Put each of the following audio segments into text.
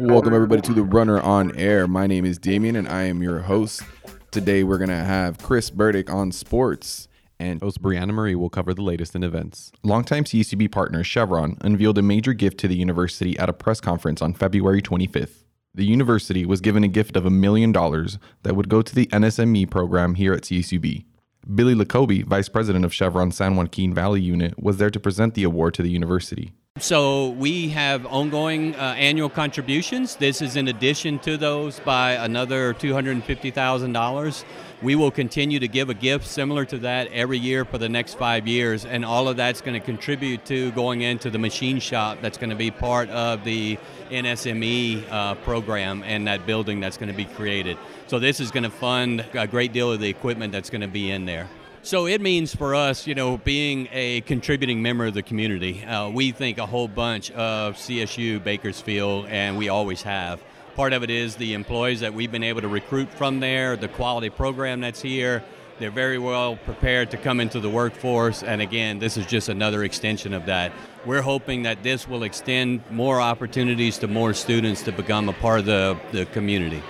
Welcome, everybody, to the Runner on Air. My name is Damien, and I am your host. Today, we're going to have Chris Burdick on sports. And Host Brianna Marie will cover the latest in events. longtime CSUB partner Chevron unveiled a major gift to the university at a press conference on February 25th. The university was given a gift of a million dollars that would go to the NSME program here at CSUB. Billy Lacobe, vice president of Chevron's San Joaquin Valley unit, was there to present the award to the university. So we have ongoing uh, annual contributions. This is in addition to those by another $250,000. We will continue to give a gift similar to that every year for the next five years, and all of that's going to contribute to going into the machine shop that's going to be part of the NSME uh, program and that building that's going to be created. So this is going to fund a great deal of the equipment that's going to be in there. So it means for us, you know, being a contributing member of the community, uh, we think a whole bunch of CSU Bakersfield, and we always have. Part of it is the employees that we've been able to recruit from there, the quality program that's here. They're very well prepared to come into the workforce, and again, this is just another extension of that. We're hoping that this will extend more opportunities to more students to become a part of the, the community.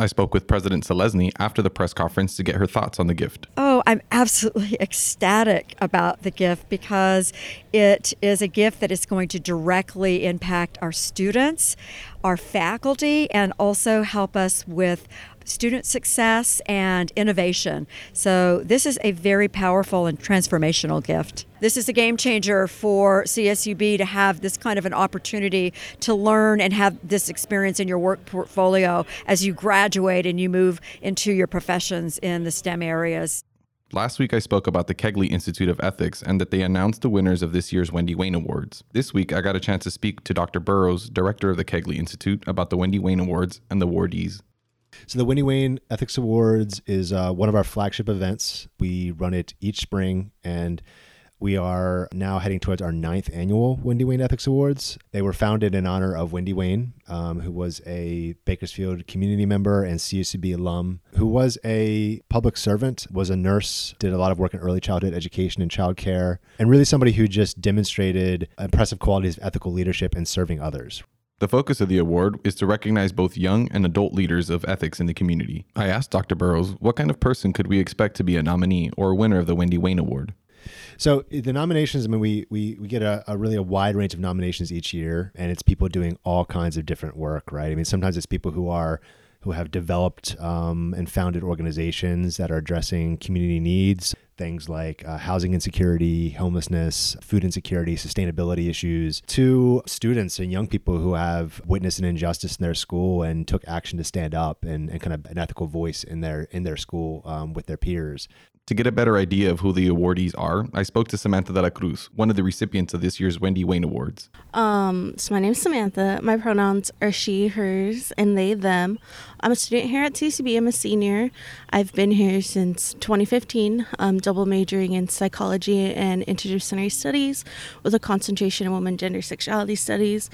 I spoke with President Zelezny after the press conference to get her thoughts on the gift. Oh, I'm absolutely ecstatic about the gift because it is a gift that is going to directly impact our students, our faculty, and also help us with student success and innovation. So, this is a very powerful and transformational gift. This is a game changer for CSUB to have this kind of an opportunity to learn and have this experience in your work portfolio as you graduate and you move into your professions in the STEM areas. Last week, I spoke about the Kegley Institute of Ethics and that they announced the winners of this year's Wendy Wayne Awards. This week, I got a chance to speak to Dr. Burrows, director of the Kegley Institute, about the Wendy Wayne Awards and the awardees. So the Wendy Wayne Ethics Awards is uh, one of our flagship events. We run it each spring, and we are now heading towards our ninth annual Wendy Wayne Ethics Awards. They were founded in honor of Wendy Wayne, um, who was a Bakersfield community member and CSUB alum, who was a public servant, was a nurse, did a lot of work in early childhood education and childcare, and really somebody who just demonstrated impressive qualities of ethical leadership and serving others. The focus of the award is to recognize both young and adult leaders of ethics in the community. I asked Dr. Burrows what kind of person could we expect to be a nominee or a winner of the Wendy Wayne Award. So the nominations, I mean, we we, we get a, a really a wide range of nominations each year, and it's people doing all kinds of different work, right? I mean, sometimes it's people who are who have developed um, and founded organizations that are addressing community needs, things like uh, housing insecurity, homelessness, food insecurity, sustainability issues, to students and young people who have witnessed an injustice in their school and took action to stand up and, and kind of an ethical voice in their in their school um, with their peers. To get a better idea of who the awardees are, I spoke to Samantha de la Cruz, one of the recipients of this year's Wendy Wayne Awards. Um, so my name is Samantha. My pronouns are she, hers, and they, them. I'm a student here at CSUB. I'm a senior. I've been here since 2015, um, double majoring in psychology and interdisciplinary studies with a concentration in women, gender, sexuality studies.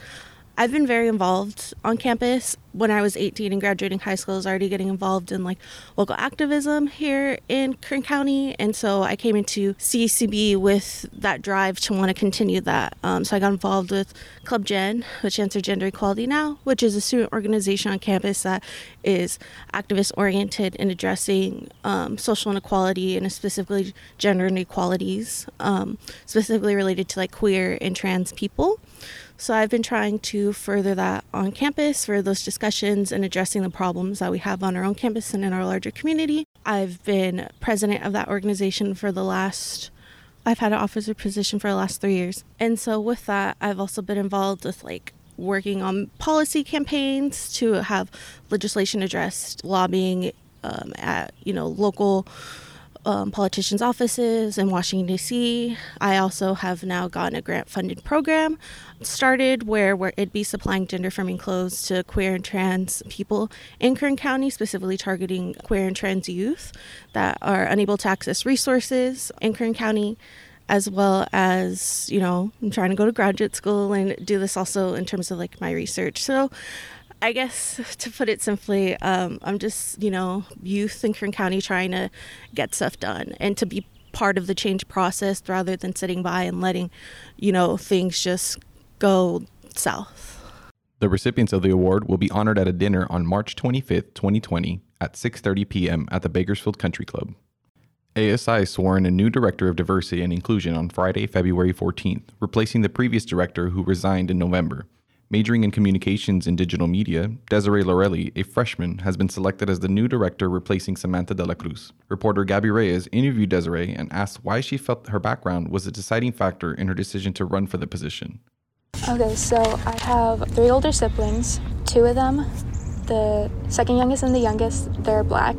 I've been very involved on campus. When I was 18 and graduating high school, I was already getting involved in like local activism here in Kern County, and so I came into CSUB with that drive to want to continue that. Um, so I got involved with Club Gen, which stands for Gender Equality Now, which is a student organization on campus that is activist oriented in addressing um, social inequality and specifically gender inequalities, um, specifically related to like queer and trans people. So I've been trying to further that on campus for those discussions and addressing the problems that we have on our own campus and in our larger community. I've been president of that organization for the last I've had an officer position for the last 3 years. And so with that, I've also been involved with like working on policy campaigns to have legislation addressed, lobbying um, at you know local um, politicians' offices in Washington, D.C. I also have now gotten a grant funded program started where, where it'd be supplying gender affirming clothes to queer and trans people in Kern County, specifically targeting queer and trans youth that are unable to access resources in Kern County as well as you know i'm trying to go to graduate school and do this also in terms of like my research so I guess to put it simply, um, I'm just, you know, youth in Kern County trying to get stuff done and to be part of the change process rather than sitting by and letting, you know, things just go south. The recipients of the award will be honored at a dinner on March 25th, 2020 at 6:30 p.m. at the Bakersfield Country Club. ASI swore in a new director of diversity and inclusion on Friday, February 14th, replacing the previous director who resigned in November. Majoring in communications and digital media, Desiree Lorelli, a freshman, has been selected as the new director replacing Samantha de la Cruz. Reporter Gabby Reyes interviewed Desiree and asked why she felt her background was a deciding factor in her decision to run for the position. Okay, so I have three older siblings. Two of them, the second youngest and the youngest, they're black.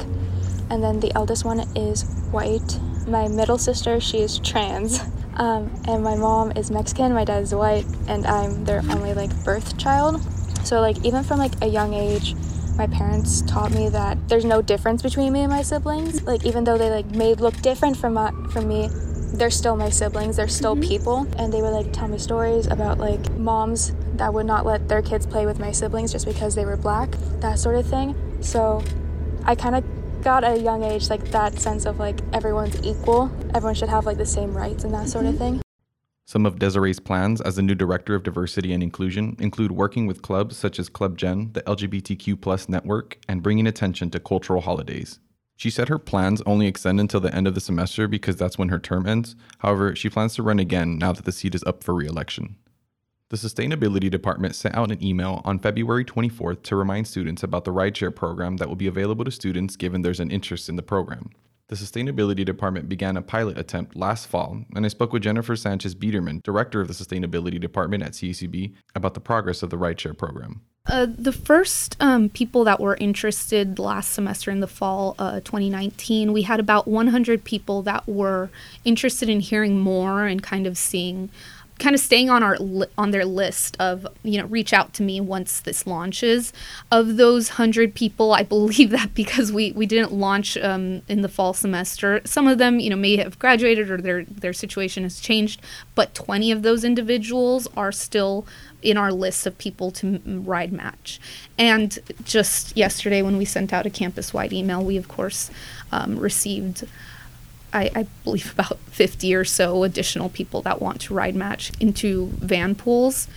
And then the eldest one is white. My middle sister, she is trans. Um, and my mom is Mexican, my dad is white, and I'm their only like birth child. So like even from like a young age, my parents taught me that there's no difference between me and my siblings. Like even though they like may look different from my, from me, they're still my siblings. They're still mm-hmm. people, and they would like tell me stories about like moms that would not let their kids play with my siblings just because they were black, that sort of thing. So I kind of got at a young age like that sense of like everyone's equal everyone should have like the same rights and that sort of mm-hmm. thing some of Desiree's plans as the new director of diversity and inclusion include working with clubs such as Club Gen, the LGBTQ plus network, and bringing attention to cultural holidays. She said her plans only extend until the end of the semester because that's when her term ends. However, she plans to run again now that the seat is up for re-election. The Sustainability Department sent out an email on February 24th to remind students about the rideshare program that will be available to students given there's an interest in the program. The Sustainability Department began a pilot attempt last fall, and I spoke with Jennifer Sanchez Biederman, Director of the Sustainability Department at CSUB, about the progress of the rideshare program. Uh, the first um, people that were interested last semester in the fall uh, 2019, we had about 100 people that were interested in hearing more and kind of seeing kind of staying on our li- on their list of you know reach out to me once this launches. Of those 100 people i believe that because we we didn't launch um, in the fall semester some of them you know may have graduated or their their situation has changed but 20 of those individuals are still in our list of people to ride match. And just yesterday when we sent out a campus wide email we of course um, received I, I, believe about 50 or so additional people that want to ride match into van pools.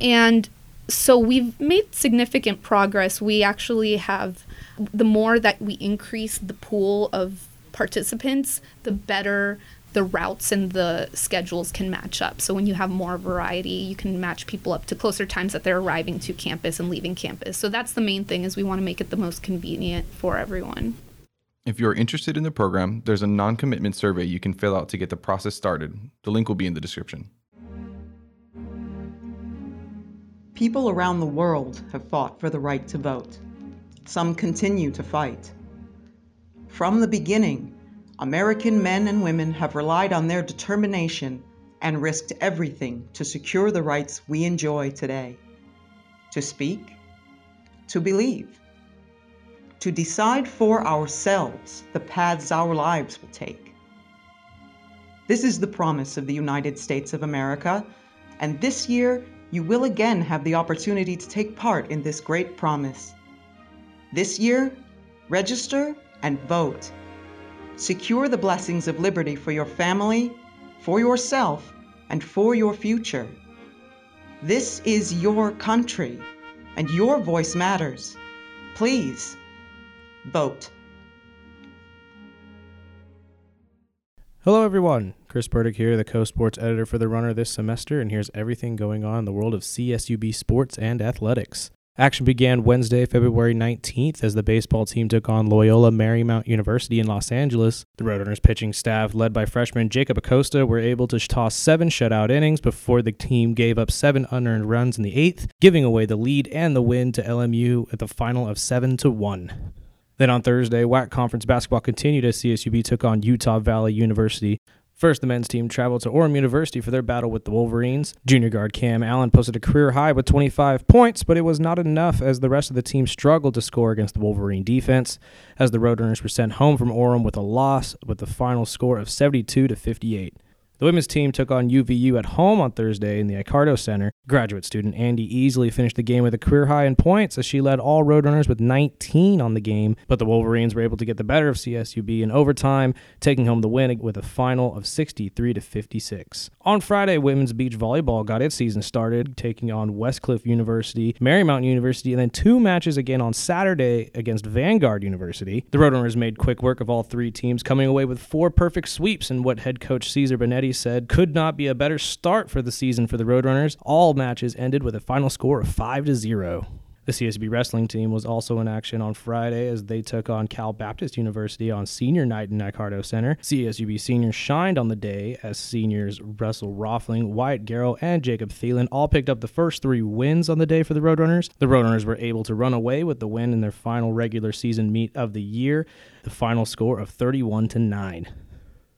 And so we've made significant progress. We actually have, the more that we increase the pool of participants, the better the routes and the schedules can match up. So when you have more variety, you can match people up to closer times that they're arriving to campus and leaving campus. So that's the main thing is we want to make it the most convenient for everyone. If you're interested in the program, there's a non commitment survey you can fill out to get the process started. The link will be in the description. People around the world have fought for the right to vote. Some continue to fight. From the beginning, American men and women have relied on their determination and risked everything to secure the rights we enjoy today to speak, to believe to decide for ourselves the paths our lives will take. This is the promise of the United States of America, and this year you will again have the opportunity to take part in this great promise. This year, register and vote. Secure the blessings of liberty for your family, for yourself, and for your future. This is your country, and your voice matters. Please vote. Hello, everyone. Chris Burdick here, the co sports editor for The Runner this semester, and here's everything going on in the world of CSUB sports and athletics. Action began Wednesday, February 19th, as the baseball team took on Loyola Marymount University in Los Angeles. The Roadrunners pitching staff, led by freshman Jacob Acosta, were able to toss seven shutout innings before the team gave up seven unearned runs in the eighth, giving away the lead and the win to LMU at the final of seven to one. Then on Thursday, WAC conference basketball continued as CSUB took on Utah Valley University. First, the men's team traveled to Orem University for their battle with the Wolverines. Junior guard Cam Allen posted a career high with 25 points, but it was not enough as the rest of the team struggled to score against the Wolverine defense, as the Roadrunners were sent home from Orem with a loss with the final score of 72 to 58. The women's team took on UVU at home on Thursday in the Icardo Center. Graduate student Andy easily finished the game with a career high in points as she led all Roadrunners with 19 on the game, but the Wolverines were able to get the better of CSUB in overtime, taking home the win with a final of 63 to 56. On Friday, women's beach volleyball got its season started, taking on Westcliff University, Marymount University, and then two matches again on Saturday against Vanguard University. The Roadrunners made quick work of all three teams, coming away with four perfect sweeps in what head coach Caesar Benetti said could not be a better start for the season for the Roadrunners. All matches ended with a final score of 5 to 0. The CSUB wrestling team was also in action on Friday as they took on Cal Baptist University on senior night in Icardo Center. CSUB seniors shined on the day as seniors Russell Roffling, Wyatt Garrow, and Jacob Thielen all picked up the first three wins on the day for the Roadrunners. The Roadrunners were able to run away with the win in their final regular season meet of the year, the final score of 31 to 9.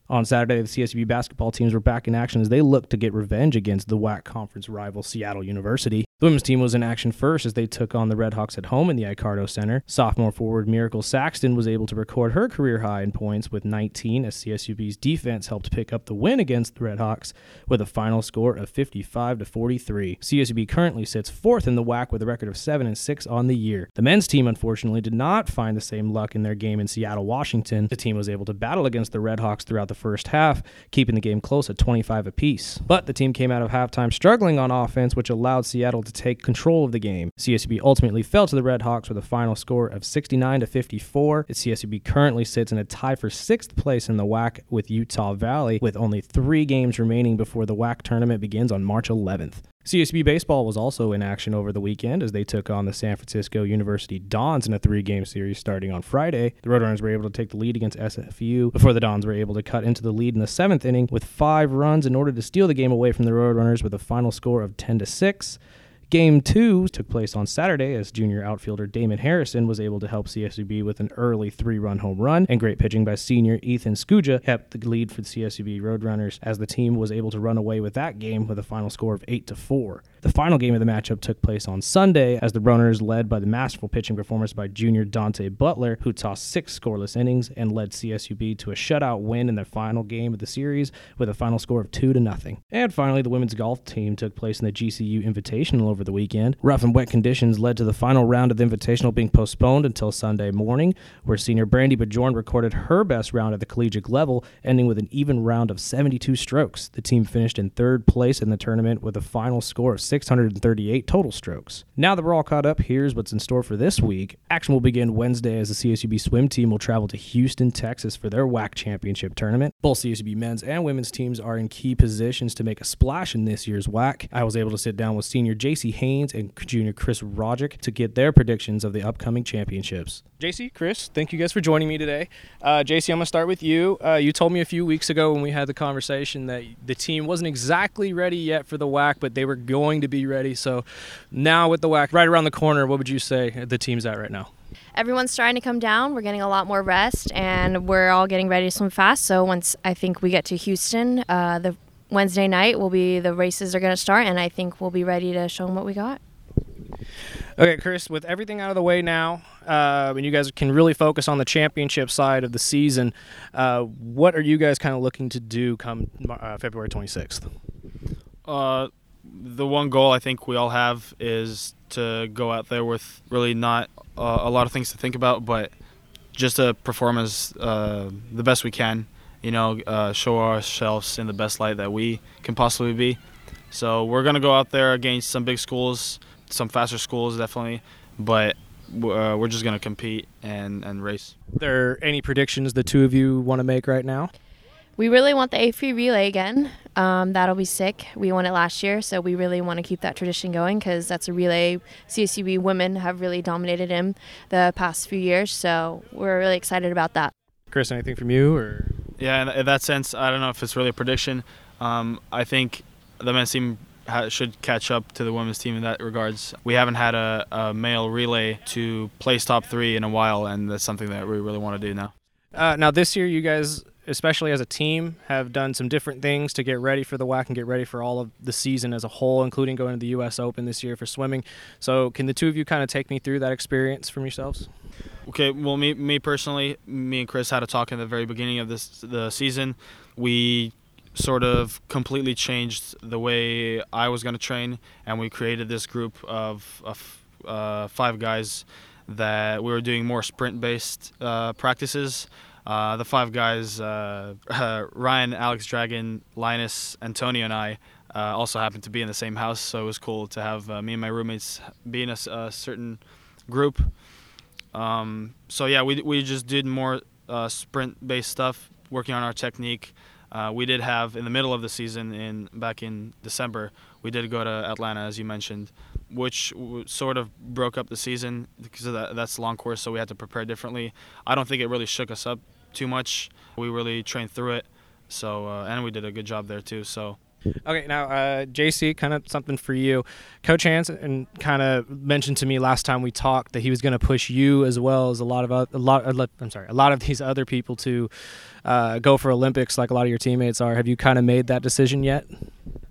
On Saturday, the CSUB basketball teams were back in action as they looked to get revenge against the WAC conference rival Seattle University. The women's team was in action first as they took on the Redhawks at home in the Icardo Center. Sophomore forward Miracle Saxton was able to record her career high in points with 19 as CSUB's defense helped pick up the win against the Redhawks with a final score of 55 to 43. CSUB currently sits fourth in the WAC with a record of 7 and 6 on the year. The men's team unfortunately did not find the same luck in their game in Seattle, Washington. The team was able to battle against the Redhawks throughout the first half, keeping the game close at 25 apiece. But the team came out of halftime struggling on offense, which allowed Seattle to take control of the game. CSUB ultimately fell to the Redhawks with a final score of 69 to 54. CSUB currently sits in a tie for sixth place in the WAC with Utah Valley, with only three games remaining before the WAC tournament begins on March 11th. CSUB baseball was also in action over the weekend as they took on the San Francisco University Dons in a three game series starting on Friday. The Roadrunners were able to take the lead against SFU before the Dons were able to cut into the lead in the seventh inning with five runs in order to steal the game away from the Roadrunners with a final score of 10 to 6. Game two took place on Saturday as junior outfielder Damon Harrison was able to help CSUB with an early three run home run, and great pitching by senior Ethan Skuja kept the lead for the CSUB Roadrunners as the team was able to run away with that game with a final score of 8 to 4. The final game of the matchup took place on Sunday as the Runners, led by the masterful pitching performance by junior Dante Butler, who tossed six scoreless innings and led CSUB to a shutout win in their final game of the series with a final score of 2 to nothing. And finally, the women's golf team took place in the GCU Invitational over the weekend. Rough and wet conditions led to the final round of the Invitational being postponed until Sunday morning, where senior Brandy Bajorn recorded her best round at the collegiate level, ending with an even round of 72 strokes. The team finished in third place in the tournament with a final score of 638 total strokes. Now that we're all caught up, here's what's in store for this week. Action will begin Wednesday as the CSUB swim team will travel to Houston, Texas for their WAC championship tournament. Both CSUB men's and women's teams are in key positions to make a splash in this year's WAC. I was able to sit down with senior JC Haynes and junior Chris Roderick to get their predictions of the upcoming championships. JC, Chris, thank you guys for joining me today. Uh, JC, I'm going to start with you. Uh, you told me a few weeks ago when we had the conversation that the team wasn't exactly ready yet for the WAC, but they were going to be ready. So now with the WAC right around the corner, what would you say the team's at right now? Everyone's starting to come down. We're getting a lot more rest, and we're all getting ready to swim fast. So once I think we get to Houston, uh, the Wednesday night will be the races are going to start, and I think we'll be ready to show them what we got. Okay, Chris, with everything out of the way now, uh, and you guys can really focus on the championship side of the season, uh, what are you guys kind of looking to do come uh, February 26th? Uh, the one goal I think we all have is to go out there with really not uh, a lot of things to think about, but just to perform as uh, the best we can. You know, uh, show ourselves in the best light that we can possibly be. So we're gonna go out there against some big schools, some faster schools definitely, but uh, we're just gonna compete and and race. Are there any predictions the two of you want to make right now? We really want the A free relay again. Um, that'll be sick. We won it last year, so we really want to keep that tradition going because that's a relay CSUB women have really dominated in the past few years. So we're really excited about that. Chris, anything from you or? Yeah, in, in that sense, I don't know if it's really a prediction. Um, I think the men's team ha- should catch up to the women's team in that regards. We haven't had a, a male relay to place top three in a while, and that's something that we really want to do now. Uh, now this year, you guys especially as a team, have done some different things to get ready for the WAC and get ready for all of the season as a whole, including going to the U.S. Open this year for swimming. So, can the two of you kind of take me through that experience from yourselves? Okay, well, me, me personally, me and Chris had a talk in the very beginning of this the season. We sort of completely changed the way I was going to train, and we created this group of, of uh, five guys that we were doing more sprint-based uh, practices. Uh, the five guys, uh, Ryan, Alex Dragon, Linus, Antonio, and I, uh, also happened to be in the same house, so it was cool to have uh, me and my roommates be in a, a certain group. Um, so yeah, we we just did more sprint-based stuff, working on our technique. Uh, we did have in the middle of the season in back in December we did go to Atlanta as you mentioned which w- sort of broke up the season because that that's long course so we had to prepare differently. I don't think it really shook us up too much. We really trained through it so uh, and we did a good job there too so Okay, now uh, JC, kind of something for you. Coach Hansen kind of mentioned to me last time we talked that he was going to push you as well as a lot of a lot. I'm sorry, a lot of these other people to uh, go for Olympics, like a lot of your teammates are. Have you kind of made that decision yet?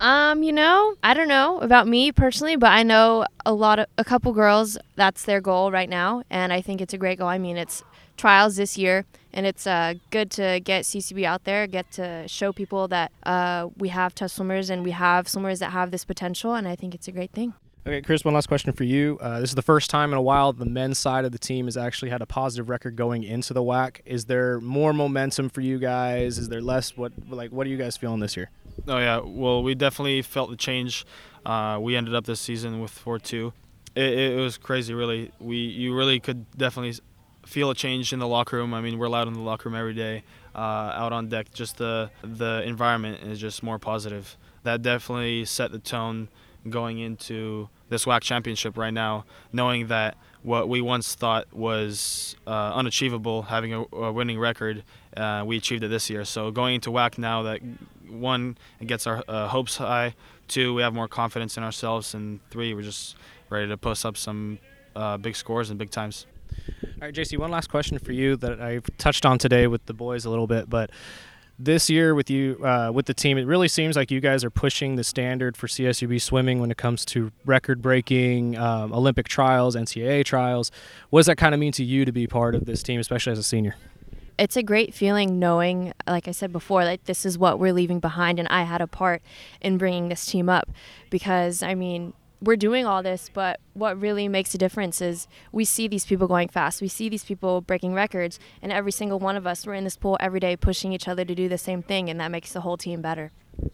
Um, you know, I don't know about me personally, but I know a lot of a couple girls. That's their goal right now, and I think it's a great goal. I mean, it's trials this year, and it's uh, good to get CSUB out there, get to show people that uh, we have tough swimmers and we have swimmers that have this potential, and I think it's a great thing. Okay, Chris, one last question for you. Uh, this is the first time in a while the men's side of the team has actually had a positive record going into the WAC. Is there more momentum for you guys? Is there less? What like what are you guys feeling this year? Oh yeah, well we definitely felt the change. Uh, we ended up this season with four two. It, it was crazy, really. We you really could definitely feel a change in the locker room. I mean, we're loud in the locker room every day, uh, out on deck. Just the the environment is just more positive. That definitely set the tone going into this WAC championship right now, knowing that what we once thought was uh, unachievable, having a, a winning record, uh, we achieved it this year. So going into WAC now, that one, it gets our uh, hopes high. Two, we have more confidence in ourselves, and three, we're just ready to post up some uh, big scores and big times. All right, JC, one last question for you that I've touched on today with the boys a little bit, but this year with you uh, with the team, it really seems like you guys are pushing the standard for CSUB swimming when it comes to record-breaking um, Olympic trials, NCAA trials. What does that kind of mean to you to be part of this team, especially as a senior? It's a great feeling knowing, like I said before, like this is what we're leaving behind, and I had a part in bringing this team up because I mean we're doing all this, but what really makes a difference is we see these people going fast. We see these people breaking records, and every single one of us, we're in this pool every day pushing each other to do the same thing, and that makes the whole team better. All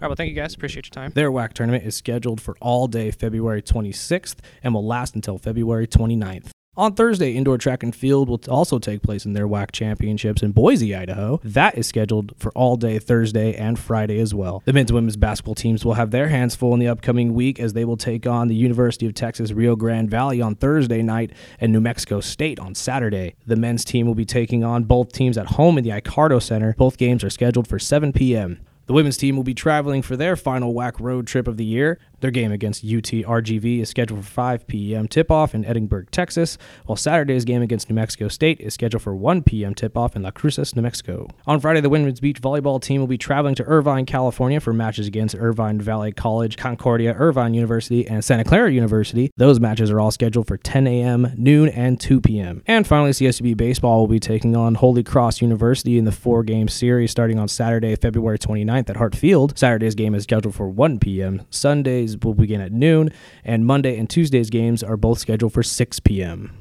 right, well, thank you guys. Appreciate your time. Their WAC tournament is scheduled for all day February 26th and will last until February 29th. On Thursday, indoor track and field will also take place in their WAC championships in Boise, Idaho. That is scheduled for all day Thursday and Friday as well. The men's and women's basketball teams will have their hands full in the upcoming week as they will take on the University of Texas Rio Grande Valley on Thursday night and New Mexico State on Saturday. The men's team will be taking on both teams at home in the Icardo Center. Both games are scheduled for 7 p.m. The women's team will be traveling for their final WAC road trip of the year. Their game against UT RGV is scheduled for 5 p.m. tip off in Edinburg, Texas, while Saturday's game against New Mexico State is scheduled for 1 p.m. tip off in Las Cruces, New Mexico. On Friday, the women's beach volleyball team will be traveling to Irvine, California for matches against Irvine Valley College, Concordia, Irvine University, and Santa Clara University. Those matches are all scheduled for 10 a.m., noon, and 2 p.m. And finally, CSUB baseball will be taking on Holy Cross University in the four game series starting on Saturday, February 29th at Hardt Field. Saturday's game is scheduled for 1 p.m. Sundays will begin at noon, and Monday and Tuesday's games are both scheduled for 6 p.m.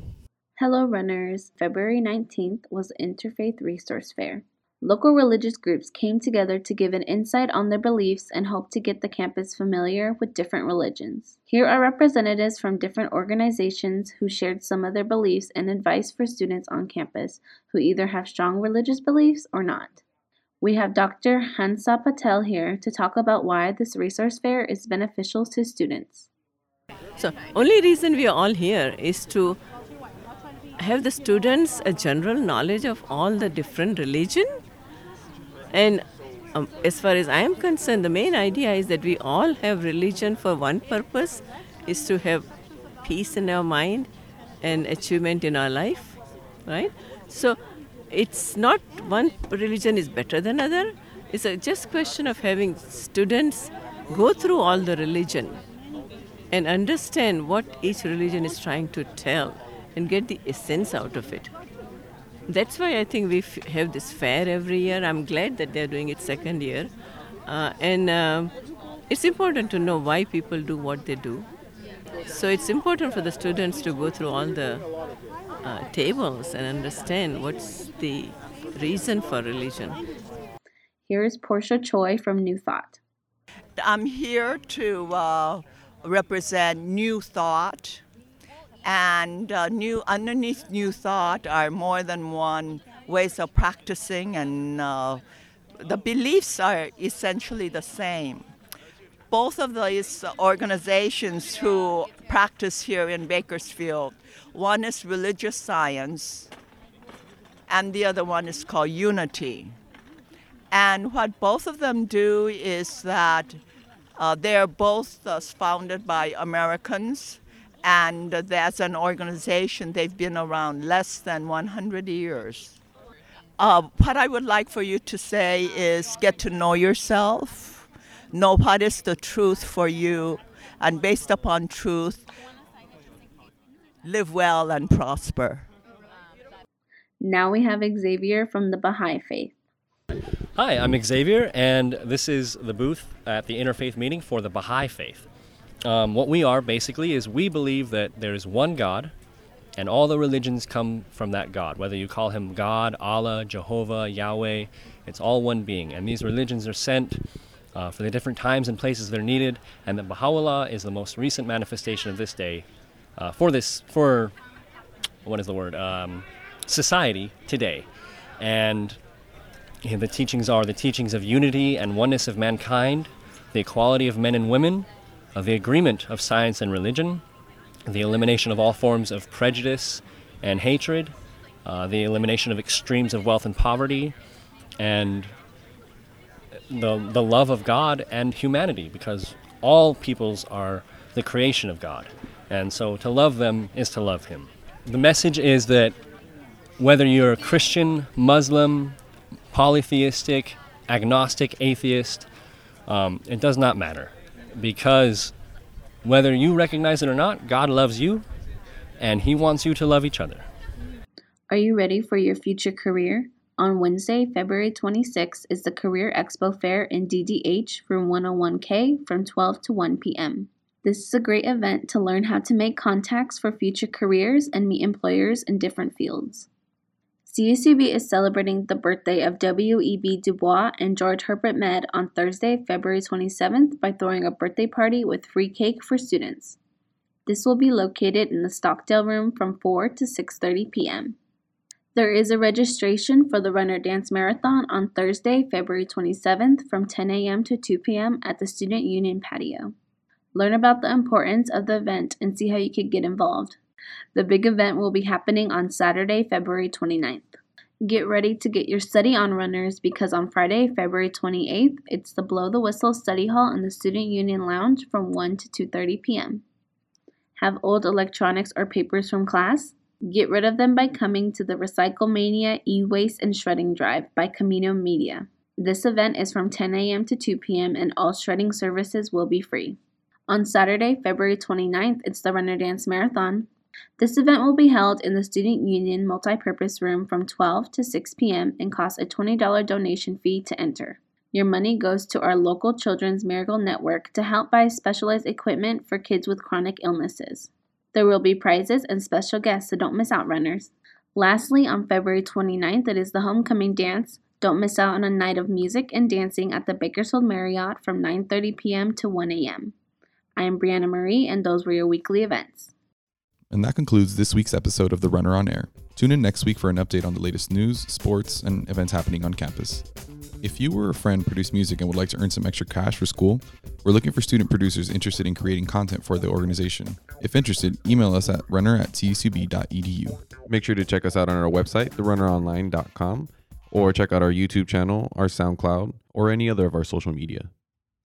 Hello, runners. February 19th was Interfaith Resource Fair. Local religious groups came together to give an insight on their beliefs and hope to get the campus familiar with different religions. Here are representatives from different organizations who shared some of their beliefs and advice for students on campus who either have strong religious beliefs or not. We have Dr. Hansa Patel here to talk about why this resource fair is beneficial to students. So, only reason we are all here is to have the students a general knowledge of all the different religion and um, as far as I am concerned, the main idea is that we all have religion for one purpose, is to have peace in our mind and achievement in our life, right? So it's not one religion is better than other. It's a just question of having students go through all the religion and understand what each religion is trying to tell and get the essence out of it. That's why I think we f- have this fair every year. I'm glad that they're doing it second year. Uh, and uh, it's important to know why people do what they do. So it's important for the students to go through all the uh, tables and understand what's the reason for religion. Here is Portia Choi from New Thought. I'm here to uh, represent New Thought, and uh, new underneath New Thought are more than one ways of practicing, and uh, the beliefs are essentially the same. Both of these organizations who practice here in Bakersfield, one is religious science, and the other one is called Unity. And what both of them do is that uh, they're both uh, founded by Americans, and uh, as an organization, they've been around less than 100 years. Uh, what I would like for you to say is get to know yourself, know what is the truth for you, and based upon truth, live well and prosper. Now we have Xavier from the Baha'i Faith. Hi, I'm Xavier, and this is the booth at the Interfaith meeting for the Baha'i Faith. Um, what we are basically is we believe that there is one God, and all the religions come from that God. Whether you call him God, Allah, Jehovah, Yahweh, it's all one being. And these religions are sent uh, for the different times and places they're needed, and that Baha'u'llah is the most recent manifestation of this day uh, for this, for what is the word, um, society today. And you know, the teachings are the teachings of unity and oneness of mankind, the equality of men and women, uh, the agreement of science and religion, the elimination of all forms of prejudice and hatred, uh, the elimination of extremes of wealth and poverty, and the, the love of God and humanity, because all peoples are the creation of God. And so to love them is to love Him. The message is that whether you're a Christian, Muslim, polytheistic, agnostic, atheist, um, it does not matter. Because whether you recognize it or not, God loves you and He wants you to love each other. Are you ready for your future career? On Wednesday, February 26th, is the Career Expo Fair in DDH Room 101K from 12 to 1 p.m. This is a great event to learn how to make contacts for future careers and meet employers in different fields. CSUB is celebrating the birthday of W.E.B. Du Bois and George Herbert Mead on Thursday, February 27th by throwing a birthday party with free cake for students. This will be located in the Stockdale room from 4 to 6:30 p.m. There is a registration for the Runner Dance Marathon on Thursday, February 27th from 10 a.m. to 2 p.m. at the Student Union patio. Learn about the importance of the event and see how you could get involved. The big event will be happening on Saturday, February 29th. Get ready to get your study on runners because on Friday, February 28th, it's the Blow the Whistle Study Hall in the Student Union Lounge from 1 to 2:30 p.m. Have old electronics or papers from class? Get rid of them by coming to the Recycle Mania e-waste and shredding drive by Camino Media. This event is from 10 a.m. to 2 p.m. and all shredding services will be free. On Saturday, February 29th, it's the Runner Dance Marathon. This event will be held in the Student Union Multipurpose Room from 12 to 6 p.m. and costs a $20 donation fee to enter. Your money goes to our local Children's Miracle Network to help buy specialized equipment for kids with chronic illnesses. There will be prizes and special guests, so don't miss out, runners. Lastly, on February 29th, it is the Homecoming Dance. Don't miss out on a night of music and dancing at the Bakersfield Marriott from 9:30 p.m. to 1 a.m. I am Brianna Marie, and those were your weekly events. And that concludes this week's episode of The Runner on Air. Tune in next week for an update on the latest news, sports, and events happening on campus. If you or a friend produce music and would like to earn some extra cash for school, we're looking for student producers interested in creating content for the organization. If interested, email us at runner at csub.edu. Make sure to check us out on our website, therunneronline.com, or check out our YouTube channel, our SoundCloud, or any other of our social media.